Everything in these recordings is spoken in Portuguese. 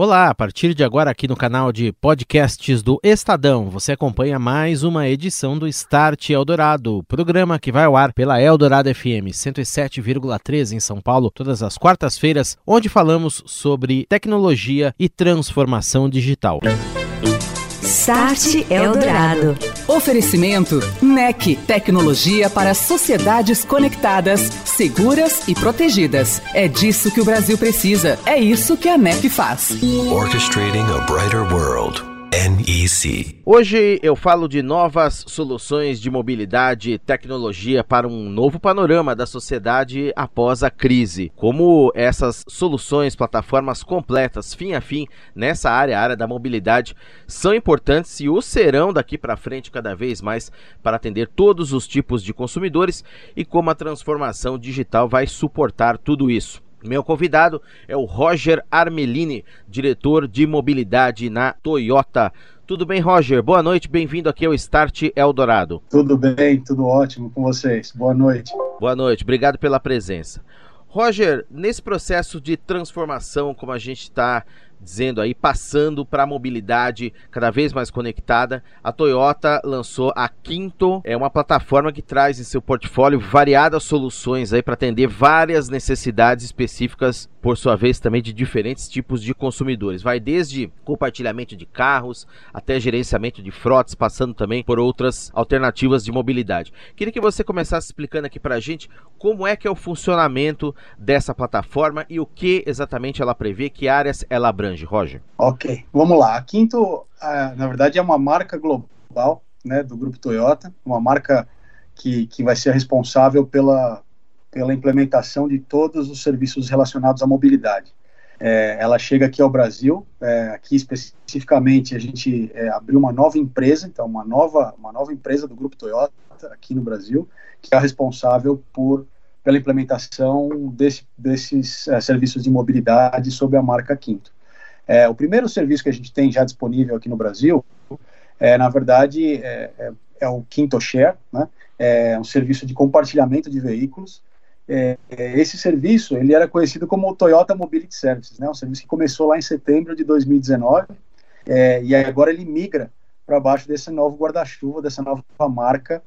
Olá, a partir de agora aqui no canal de podcasts do Estadão, você acompanha mais uma edição do Start Eldorado, programa que vai ao ar pela Eldorado FM 107,3 em São Paulo, todas as quartas-feiras, onde falamos sobre tecnologia e transformação digital. Start Eldorado. Oferecimento NEC, tecnologia para sociedades conectadas, seguras e protegidas. É disso que o Brasil precisa. É isso que a NEC faz. Orchestrating a brighter world. NEC. Hoje eu falo de novas soluções de mobilidade e tecnologia para um novo panorama da sociedade após a crise. Como essas soluções, plataformas completas, fim a fim, nessa área, área da mobilidade, são importantes e o serão daqui para frente cada vez mais para atender todos os tipos de consumidores e como a transformação digital vai suportar tudo isso. Meu convidado é o Roger Armelini, diretor de mobilidade na Toyota. Tudo bem, Roger? Boa noite, bem-vindo aqui ao Start Eldorado. Tudo bem, tudo ótimo com vocês. Boa noite. Boa noite, obrigado pela presença. Roger, nesse processo de transformação, como a gente está dizendo aí, passando para a mobilidade cada vez mais conectada, a Toyota lançou a Quinto, é uma plataforma que traz em seu portfólio variadas soluções aí para atender várias necessidades específicas, por sua vez também de diferentes tipos de consumidores. Vai desde compartilhamento de carros até gerenciamento de frotas, passando também por outras alternativas de mobilidade. Queria que você começasse explicando aqui para a gente como é que é o funcionamento dessa plataforma e o que exatamente ela prevê, que áreas ela abrange Roger? Ok, vamos lá. A Quinto, na verdade, é uma marca global né, do grupo Toyota, uma marca que, que vai ser responsável pela, pela implementação de todos os serviços relacionados à mobilidade. É, ela chega aqui ao Brasil, é, aqui especificamente a gente é, abriu uma nova empresa, então uma nova, uma nova empresa do grupo Toyota aqui no Brasil, que é responsável por pela implementação desse, desses é, serviços de mobilidade sob a marca Quinto. É, o primeiro serviço que a gente tem já disponível aqui no Brasil, é, na verdade, é, é, é o Quinto Share, né? é um serviço de compartilhamento de veículos. É, é, esse serviço ele era conhecido como Toyota Mobility Services, né? um serviço que começou lá em setembro de 2019 e agora ele migra para baixo desse novo guarda-chuva, dessa nova marca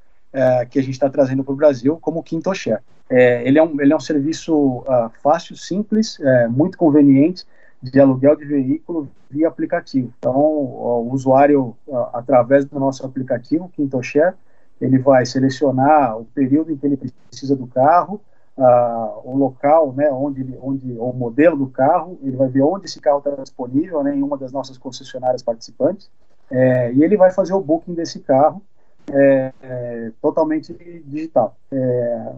que a gente está trazendo para o Brasil como Quinto Share. ele, é um, ele é um serviço uh, fácil, simples, muito conveniente, de aluguel de veículo via aplicativo. Então, o usuário, através do nosso aplicativo, QuintoShare, ele vai selecionar o período em que ele precisa do carro, uh, o local, né, onde, onde o modelo do carro, ele vai ver onde esse carro está disponível, né, em uma das nossas concessionárias participantes, é, e ele vai fazer o booking desse carro é, é, totalmente digital. É,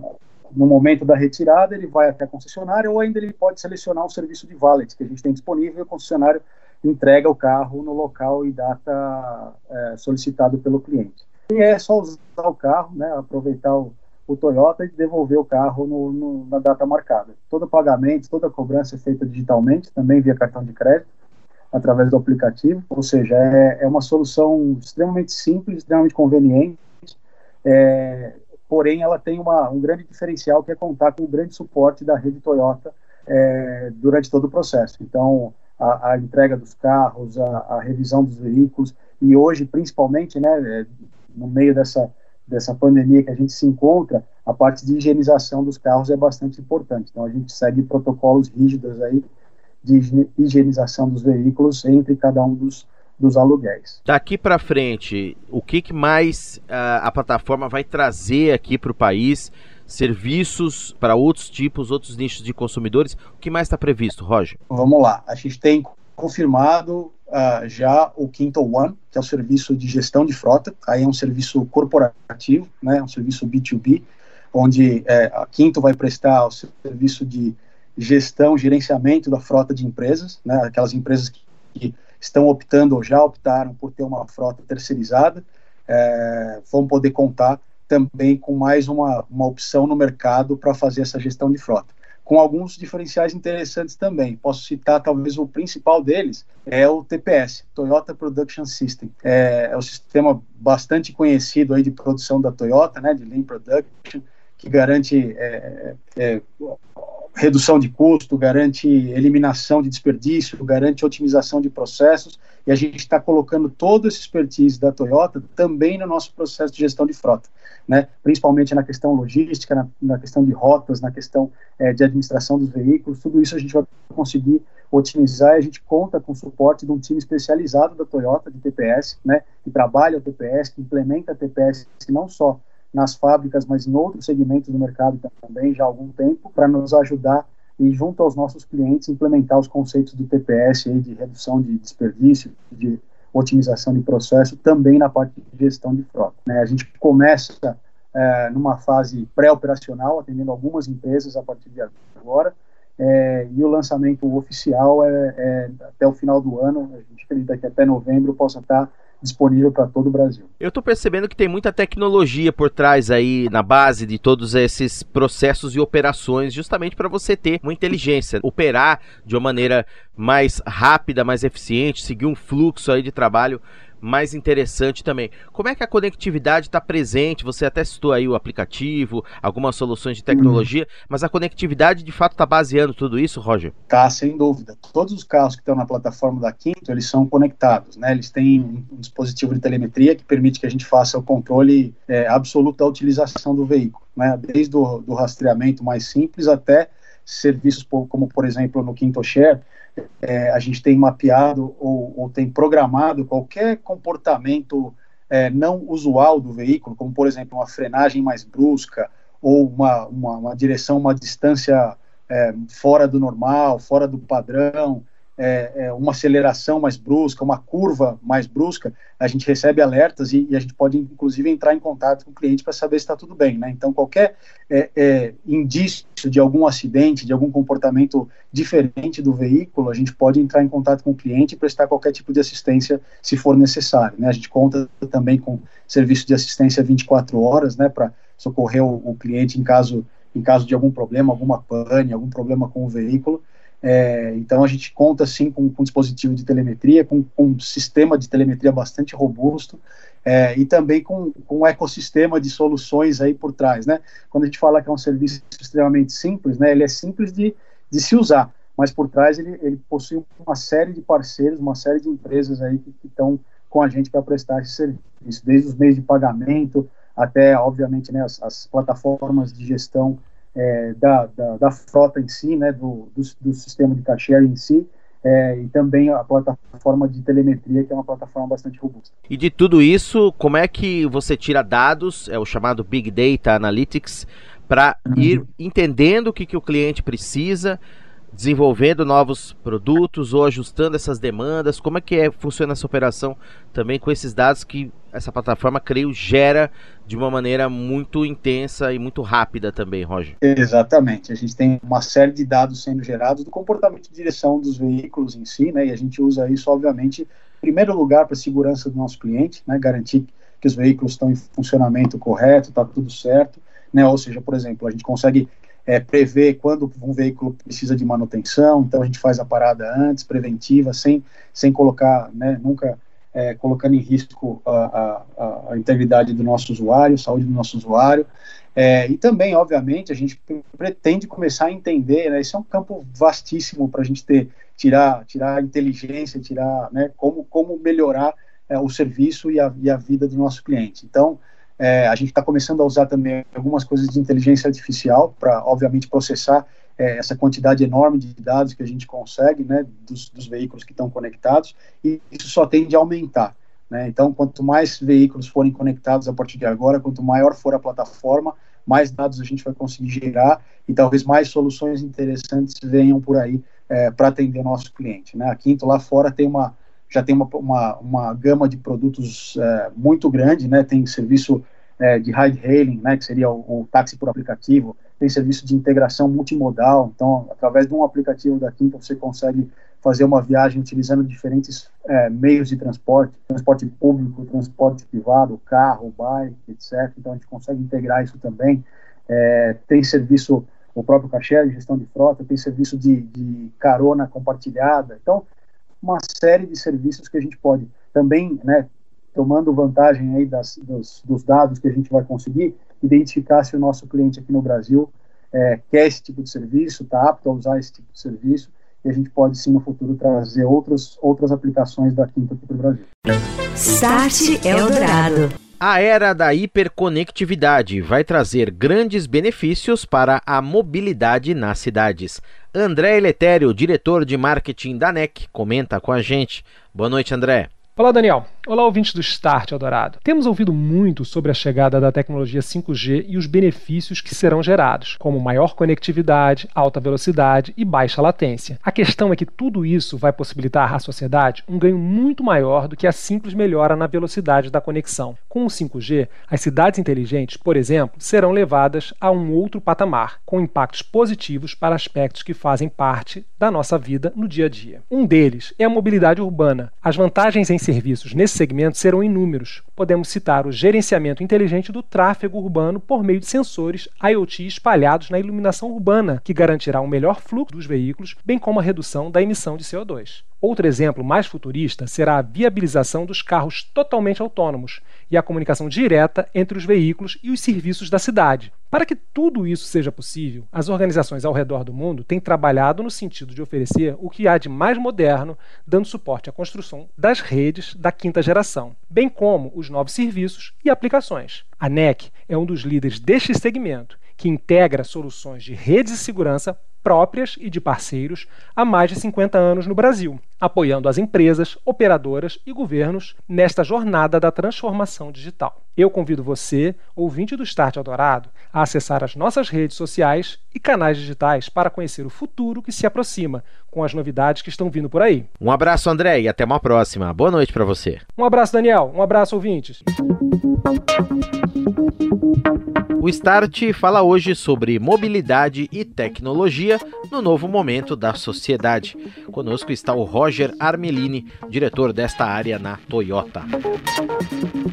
no momento da retirada, ele vai até a concessionária ou ainda ele pode selecionar um serviço de valet que a gente tem disponível e o concessionário entrega o carro no local e data é, solicitado pelo cliente. E é só usar o carro, né, aproveitar o, o Toyota e devolver o carro no, no, na data marcada. Todo pagamento, toda cobrança é feita digitalmente, também via cartão de crédito, através do aplicativo, ou seja, é, é uma solução extremamente simples, extremamente conveniente, é, porém ela tem uma, um grande diferencial que é contar com o grande suporte da rede Toyota é, durante todo o processo. Então, a, a entrega dos carros, a, a, revisão dos veículos e hoje, principalmente, né, é, no meio dessa, dessa pandemia que a gente se encontra, a parte de higienização dos carros é bastante importante. Então, a gente segue protocolos rígidos aí de higienização dos veículos entre cada um dos, dos aluguéis. Daqui para frente, o que, que mais uh, a plataforma vai trazer aqui para o país? Serviços para outros tipos, outros nichos de consumidores? O que mais está previsto, Roger? Vamos lá. A gente tem confirmado uh, já o Quinto One, que é o serviço de gestão de frota. Aí é um serviço corporativo, né, um serviço B2B, onde é, a Quinto vai prestar o serviço de gestão, gerenciamento da frota de empresas, né, aquelas empresas que, que estão optando ou já optaram por ter uma frota terceirizada, é, vão poder contar também com mais uma, uma opção no mercado para fazer essa gestão de frota. Com alguns diferenciais interessantes também. Posso citar, talvez, o principal deles é o TPS, Toyota Production System. É, é um sistema bastante conhecido aí de produção da Toyota, né, de Lean Production, que garante é, é, redução de custo, garante eliminação de desperdício, garante otimização de processos, e a gente está colocando todo esse expertise da Toyota também no nosso processo de gestão de frota, né? principalmente na questão logística, na, na questão de rotas, na questão é, de administração dos veículos, tudo isso a gente vai conseguir otimizar e a gente conta com o suporte de um time especializado da Toyota, de TPS, né, que trabalha o TPS, que implementa a TPS não só nas fábricas, mas em outros segmentos do mercado também já há algum tempo, para nos ajudar e junto aos nossos clientes implementar os conceitos do TPS aí, de redução de desperdício, de otimização de processo, também na parte de gestão de frota. Né? A gente começa é, numa fase pré-operacional, atendendo algumas empresas a partir de agora, é, e o lançamento oficial é, é, até o final do ano. A gente acredita que até novembro possa estar disponível para todo o Brasil. Eu estou percebendo que tem muita tecnologia por trás aí na base de todos esses processos e operações, justamente para você ter uma inteligência, operar de uma maneira mais rápida, mais eficiente, seguir um fluxo aí de trabalho mais interessante também. Como é que a conectividade está presente? Você até citou aí o aplicativo, algumas soluções de tecnologia, uhum. mas a conectividade de fato está baseando tudo isso, Roger? Tá, sem dúvida. Todos os carros que estão na plataforma da Quinto, eles são conectados, né? Eles têm um dispositivo de telemetria que permite que a gente faça o controle é, absoluto da utilização do veículo, né? Desde o do rastreamento mais simples até serviços como, por exemplo, no Quinto Share, é, a gente tem mapeado ou, ou, tem programado qualquer comportamento é, não usual do veículo, como por exemplo uma frenagem mais brusca ou uma, uma, uma direção, uma distância é, fora do normal, fora do padrão, é, é, uma aceleração mais brusca, uma curva mais brusca, a gente recebe alertas e, e a gente pode, inclusive, entrar em contato com o cliente para saber se está tudo bem. Né? Então, qualquer é, é, indício de algum acidente, de algum comportamento diferente do veículo, a gente pode entrar em contato com o cliente e prestar qualquer tipo de assistência se for necessário. Né? A gente conta também com serviço de assistência 24 horas né, para socorrer o, o cliente em caso, em caso de algum problema, alguma pane, algum problema com o veículo. É, então a gente conta sim com, com um dispositivo de telemetria, com, com, um sistema de telemetria bastante robusto é, e também com, com, um ecossistema de soluções aí por trás, né? Quando a gente fala que é um serviço extremamente simples, né? Ele é simples de, de se usar, mas por trás ele, ele possui uma série de parceiros, uma série de empresas aí que estão com a gente para prestar esse serviço, desde os meios de pagamento até, obviamente, né, as, as plataformas de gestão é, da, da, da, frota em si, né, do, do, do sistema de cachê em si, é, e também a plataforma de telemetria, que é uma plataforma bastante robusta. E de tudo isso, como é que você tira dados, é o chamado Big Data Analytics, para uhum. ir entendendo o que, que o cliente precisa, desenvolvendo novos produtos ou ajustando essas demandas? Como é que é, funciona essa operação também com esses dados que essa plataforma, creio, gera de uma maneira muito intensa e muito rápida também, Roger? Exatamente. A gente tem uma série de dados sendo gerados do comportamento de direção dos veículos em si, né? E a gente usa isso, obviamente, em primeiro lugar para a segurança do nosso cliente, né? Garantir que os veículos estão em funcionamento correto, está tudo certo, né? Ou seja, por exemplo, a gente consegue é, prever quando um veículo precisa de manutenção, então a gente faz a parada antes, preventiva, sem, sem colocar, né, nunca é, colocando em risco a, a, a, integridade do nosso usuário, saúde do nosso usuário. É, e também, obviamente, a gente pretende começar a entender, né, esse é um campo vastíssimo para a gente ter, tirar, tirar a inteligência, tirar né, como, como melhorar é, o serviço e a, e a vida do nosso cliente. Então, é, a gente está começando a usar também algumas coisas de inteligência artificial para, obviamente, processar é, essa quantidade enorme de dados que a gente consegue, né, dos, dos veículos que estão conectados, e isso só tende a aumentar. Né? Então, quanto mais veículos forem conectados a partir de agora, quanto maior for a plataforma, mais dados a gente vai conseguir gerar e talvez mais soluções interessantes venham por aí é, para atender nosso cliente. Né? A Quinto lá fora tem uma já tem uma, uma, uma gama de produtos é, muito grande, né? Tem serviço é, de ride hailing, né? Que seria o, o, táxi por aplicativo. Tem serviço de integração multimodal. Então, através de um aplicativo da Quinta, você consegue fazer uma viagem utilizando diferentes é, meios de transporte, transporte público, transporte privado, carro, bike, etc. Então, a gente consegue integrar isso também. É, tem serviço, o próprio cachê de gestão de frota, tem serviço de, de carona compartilhada. Então, uma série de serviços que a gente pode também, né, tomando vantagem aí das, dos, dos, dados que a gente vai conseguir, identificar se o nosso cliente aqui no Brasil é, quer esse tipo de serviço, está apto a usar esse tipo de serviço, e a gente pode sim no futuro trazer outras, outras aplicações da Quinta para o Brasil. Start Eldorado. A era da hiperconectividade vai trazer grandes benefícios para a mobilidade nas cidades. André Eletério, diretor de marketing da NEC, comenta com a gente. Boa noite, André. Olá, Daniel. Olá, ouvintes do Start Eldorado. Temos ouvido muito sobre a chegada da tecnologia 5G e os benefícios que serão gerados, como maior conectividade, alta velocidade e baixa latência. A questão é que tudo isso vai possibilitar à sociedade um ganho muito maior do que a simples melhora na velocidade da conexão. Com o 5G, as cidades inteligentes, por exemplo, serão levadas a um outro patamar, com impactos positivos para aspectos que fazem parte da nossa vida no dia a dia. Um deles é a mobilidade urbana. As vantagens em serviços nesse segmento serão inúmeros. Podemos citar o gerenciamento inteligente do tráfego urbano por meio de sensores IoT espalhados na iluminação urbana, que garantirá um melhor fluxo dos veículos, bem como a redução da emissão de CO2. Outro exemplo mais futurista será a viabilização dos carros totalmente autônomos e a comunicação direta entre os veículos e os serviços da cidade. Para que tudo isso seja possível, as organizações ao redor do mundo têm trabalhado no sentido de oferecer o que há de mais moderno, dando suporte à construção das redes da quinta geração, bem como os novos serviços e aplicações. A NEC é um dos líderes deste segmento, que integra soluções de redes de segurança próprias e de parceiros há mais de 50 anos no Brasil, apoiando as empresas, operadoras e governos nesta jornada da transformação digital. Eu convido você, ouvinte do Start Eldorado, a acessar as nossas redes sociais e canais digitais para conhecer o futuro que se aproxima, com as novidades que estão vindo por aí. Um abraço, André, e até uma próxima. Boa noite para você. Um abraço, Daniel. Um abraço, ouvintes. O Start fala hoje sobre mobilidade e tecnologia no novo momento da sociedade. Conosco está o Roger Armelini, diretor desta área na Toyota.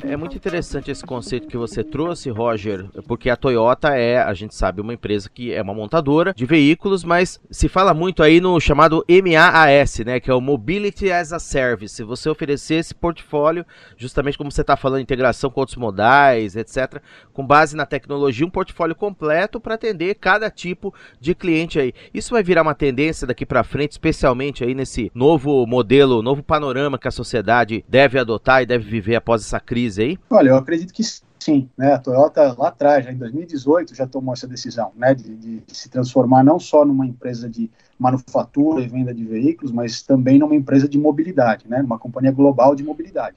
É muito interessante esse conceito que você trouxe, Roger, porque a Toyota é, a gente sabe, uma empresa que é uma montadora de veículos, mas se fala muito aí no chamado MAAS, né, que é o Mobility as a Service. Você oferecer esse portfólio, justamente como você está falando, integração com outros modais, etc., com base na tecnologia, um portfólio completo para atender cada tipo de cliente aí. Isso vai virar uma tendência daqui para frente, especialmente aí nesse novo modelo, novo panorama que a sociedade deve adotar e deve viver após essa crise Olha, eu acredito que sim, né? A Toyota lá atrás, já em 2018, já tomou essa decisão, né, de, de, se transformar não só numa empresa de manufatura e venda de veículos, mas também numa empresa de mobilidade, né, uma companhia global de mobilidade.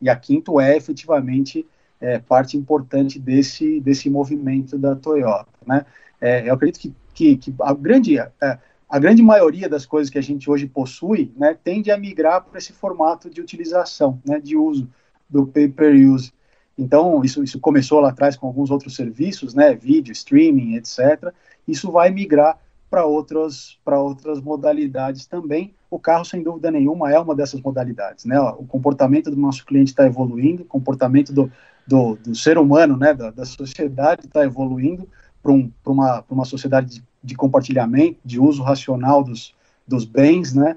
E a Quinto é efetivamente é, parte importante desse, desse movimento da Toyota. Né? É, eu acredito que, que, que a, grande, é, a grande maioria das coisas que a gente hoje possui né, tende a migrar para esse formato de utilização, né, de uso do pay-per-use. Então, isso, isso começou lá atrás com alguns outros serviços, né, vídeo, streaming, etc. Isso vai migrar para outras, outras modalidades também. O carro, sem dúvida nenhuma, é uma dessas modalidades. Né? O comportamento do nosso cliente está evoluindo, o comportamento do, do, do ser humano, né, da, da sociedade está evoluindo para um, uma, uma sociedade de, de, compartilhamento, de uso racional dos, dos bens, né,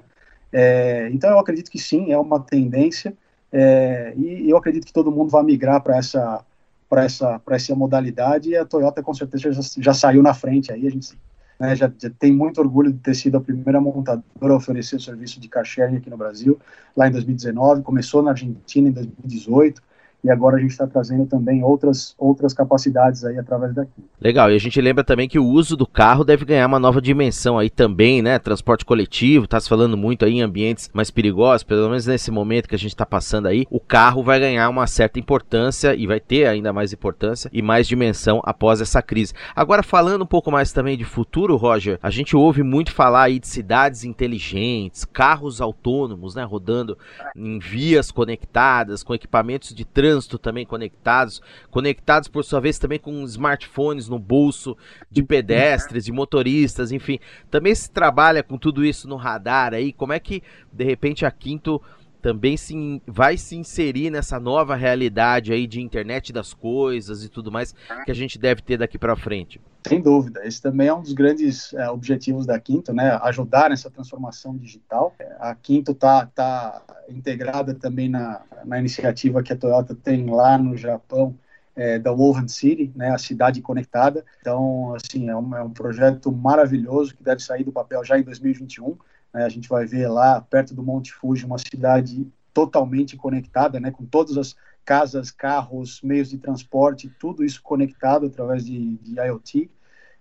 é, então eu acredito que sim, é uma tendência, é, e eu acredito que todo mundo vai migrar para essa, para essa, essa modalidade, e a Toyota com certeza já, já saiu na frente aí, a gente né, já, já, tem muito orgulho de ter sido a primeira montadora a oferecer o serviço de car sharing aqui no Brasil, lá em 2019, começou na Argentina em 2018, e agora a gente está trazendo também outras, outras capacidades aí através daqui. Legal, e a gente lembra também que o uso do carro deve ganhar uma nova dimensão aí também, né? Transporte coletivo, está se falando muito aí em ambientes mais perigosos, pelo menos nesse momento que a gente está passando aí, o carro vai ganhar uma certa importância e vai ter ainda mais importância e mais dimensão após essa crise. Agora, falando um pouco mais também de futuro, Roger, a gente ouve muito falar aí de cidades inteligentes, carros autônomos, né? Rodando em vias conectadas, com equipamentos de trânsito trânsito também conectados, conectados por sua vez também com smartphones no bolso de pedestres, de motoristas, enfim. Também se trabalha com tudo isso no radar aí. Como é que de repente a Quinto também se, vai se inserir nessa nova realidade aí de internet das coisas e tudo mais que a gente deve ter daqui para frente. Sem dúvida, esse também é um dos grandes é, objetivos da Quinto, né? Ajudar nessa transformação digital. A Quinto está tá integrada também na, na iniciativa que a Toyota tem lá no Japão é, da Woven City, né, a cidade conectada. Então, assim, é um, é um projeto maravilhoso que deve sair do papel já em 2021. Né, a gente vai ver lá, perto do Monte Fuji, uma cidade totalmente conectada, né, com todas as casas, carros, meios de transporte, tudo isso conectado através de, de IoT.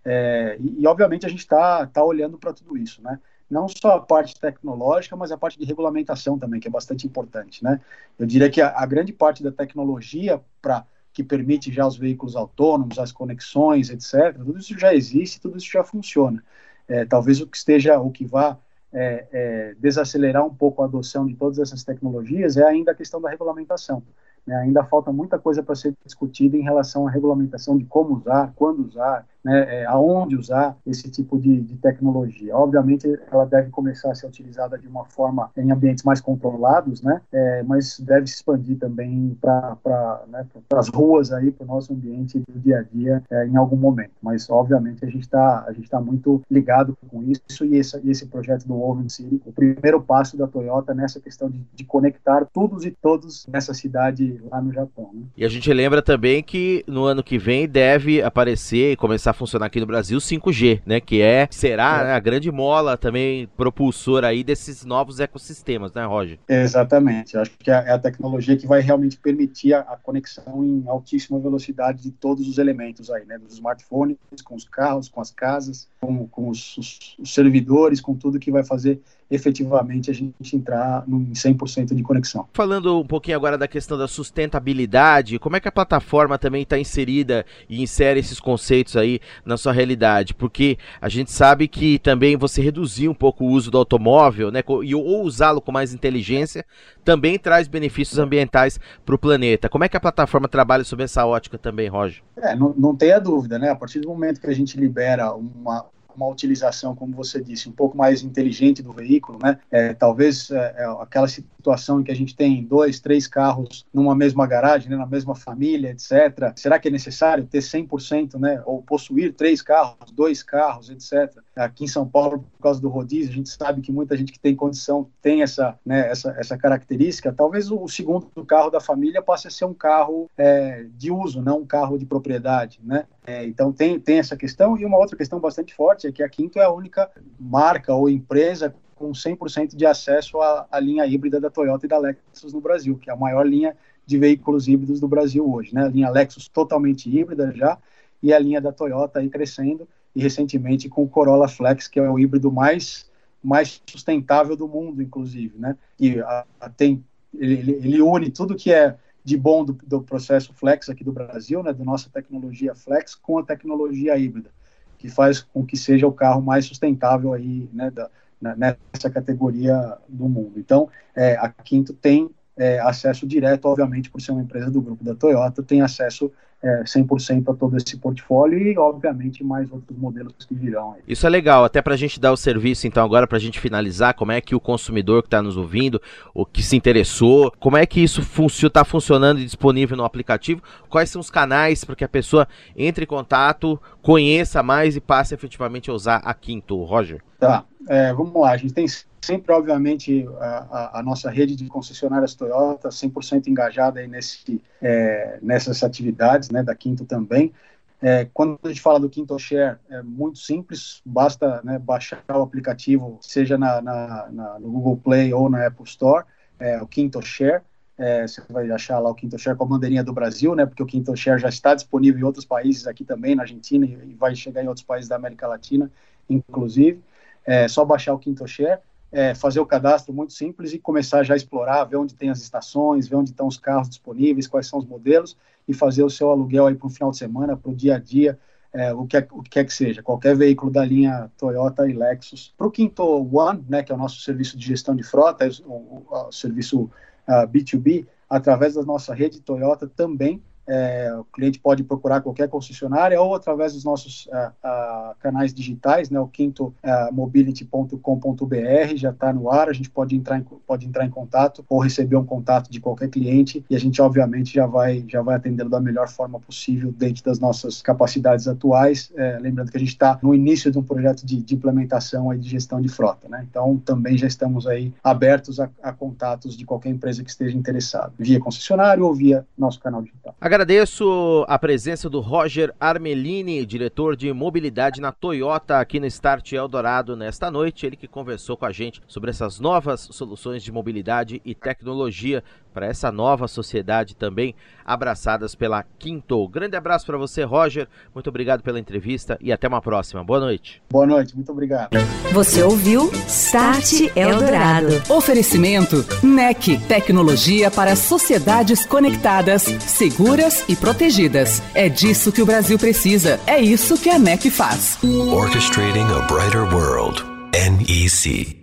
É, e, e, obviamente, a gente está tá olhando para tudo isso, né? Não só a parte tecnológica, mas a parte de regulamentação também, que é bastante importante, né? Eu diria que a, a grande parte da tecnologia para que permite já os veículos autônomos, as conexões, etc. Tudo isso já existe, tudo isso já funciona. É, talvez o que esteja, o que vá é, é, desacelerar um pouco a adoção de todas essas tecnologias é ainda a questão da regulamentação. Né? Ainda falta muita coisa para ser discutida em relação à regulamentação de como usar, quando usar, né, é, aonde usar esse tipo de, de, tecnologia. Obviamente, ela deve começar a ser utilizada de uma forma em ambientes mais controlados, né, é, mas deve se expandir também para né, as ruas aí, para o nosso ambiente do dia a dia é, em algum momento. Mas, obviamente, a gente está tá muito ligado com isso e esse, esse projeto do Woven City, o primeiro passo da Toyota nessa questão de, de conectar todos e todos nessa cidade lá no Japão. Né? E a gente lembra também que no ano que vem deve aparecer e começar a funcionar aqui no Brasil 5G, né? Que é será é. Né, a grande mola também propulsora aí desses novos ecossistemas, né, Roger? Exatamente. Acho que é, é a tecnologia que vai realmente permitir a, a conexão em altíssima velocidade de todos os elementos aí, né? Dos smartphones, com os carros, com as casas, com, com os, os, os servidores, com tudo que vai fazer efetivamente a gente entrar em 100% de conexão. Falando um pouquinho agora da questão da sustentabilidade, como é que a plataforma também está inserida e insere esses conceitos aí na sua realidade? Porque a gente sabe que também você reduzir um pouco o uso do automóvel, né, e ou usá-lo com mais inteligência, também traz benefícios ambientais para o planeta. Como é que a plataforma trabalha sob essa ótica também, Roger? É, não, não tenha dúvida, né? A partir do momento que a gente libera uma, uma utilização, como você disse, um pouco mais inteligente do veículo, né? É, talvez é, é, aquela situação em que a gente tem dois, três carros numa mesma garagem, né, na mesma família, etc. Será que é necessário ter 100%, né? Ou possuir três carros, dois carros, etc. Aqui em São Paulo, por causa do rodízio, a gente sabe que muita gente que tem condição tem essa, né, essa, essa característica. Talvez o, segundo carro da família passe a ser um carro é, de uso, não um carro de propriedade, né? É, então tem, tem essa questão e uma outra questão bastante forte é que a Quinto é a única marca ou empresa com 100% de acesso à, à, linha híbrida da Toyota e da Lexus no Brasil, que é a maior linha de veículos híbridos do Brasil hoje, né? A linha Lexus totalmente híbrida já e a linha da Toyota aí crescendo e recentemente com o Corolla Flex, que é o híbrido mais mais sustentável do mundo, inclusive, né? E a, a, tem ele, ele une tudo que é de bom do, do, processo Flex aqui do Brasil, né, da nossa tecnologia Flex com a tecnologia híbrida, que faz com que seja o carro mais sustentável aí, né, da, nessa categoria do mundo. Então, é, a Quinto tem é, acesso direto, obviamente, por ser uma empresa do grupo da Toyota, tem acesso é, 100% a todo esse portfólio e, obviamente, mais outros modelos que virão. Aí. Isso é legal, até para a gente dar o serviço, então, agora, para a gente finalizar, como é que o consumidor que está nos ouvindo, o que se interessou, como é que isso está funcionando e disponível no aplicativo, quais são os canais para que a pessoa entre em contato, conheça mais e passe efetivamente a usar a Quinto, Roger? Tá, é, vamos lá, a gente tem sempre, obviamente, a, a, nossa rede de concessionárias Toyota 100% engajada aí nesse, é, nessas atividades, né, da Quinto também. É, quando a gente fala do Quinto Share, é muito simples, basta né, baixar o aplicativo, seja na, na, na, no Google Play ou na Apple Store, é, o Quinto Share. É, você vai achar lá o Quinto Share com a bandeirinha do Brasil, né, porque o Quinto Share já está disponível em outros países aqui também, na Argentina, e vai chegar em outros países da América Latina, inclusive. É só baixar o Quinto Share é, fazer o cadastro muito simples e começar já a explorar, ver onde tem as estações, ver onde estão os carros disponíveis, quais são os modelos e fazer o seu aluguel aí para o final de semana, para o dia a dia, é, o, que é, o que quer que seja, qualquer veículo da linha Toyota e Lexus. Para o Quinto One, né, que é o nosso serviço de gestão de frota, o, o, o serviço uh, ah, B2B, através da nossa rede Toyota também é, o cliente pode procurar qualquer concessionária ou através dos nossos uh, uh, canais digitais, né, o quintomobility.com.br uh, já está no ar, a gente pode entrar, em, pode entrar em contato ou receber um contato de qualquer cliente e a gente obviamente já vai, já vai atendê-lo da melhor forma possível dentro das nossas capacidades atuais, é, lembrando que a gente está no início de um projeto de, de implementação aí de gestão de frota, né, então também já estamos aí abertos a, a contatos de qualquer empresa que esteja interessada, via concessionário ou via nosso canal digital. Agradeço a presença do Roger Armelini, diretor de mobilidade na Toyota aqui no Start Eldorado nesta noite. Ele que conversou com a gente sobre essas novas soluções de mobilidade e tecnologia para essa nova sociedade também abraçadas pela Quinto. Grande abraço para você, Roger. Muito obrigado pela entrevista e até uma próxima. Boa noite. Boa noite, muito obrigado. Você ouviu Start Eldorado. Oferecimento NEC, tecnologia para sociedades conectadas, seguras e protegidas. É disso que o Brasil precisa. É isso que a NEC faz. Orchestrating a brighter world. NEC.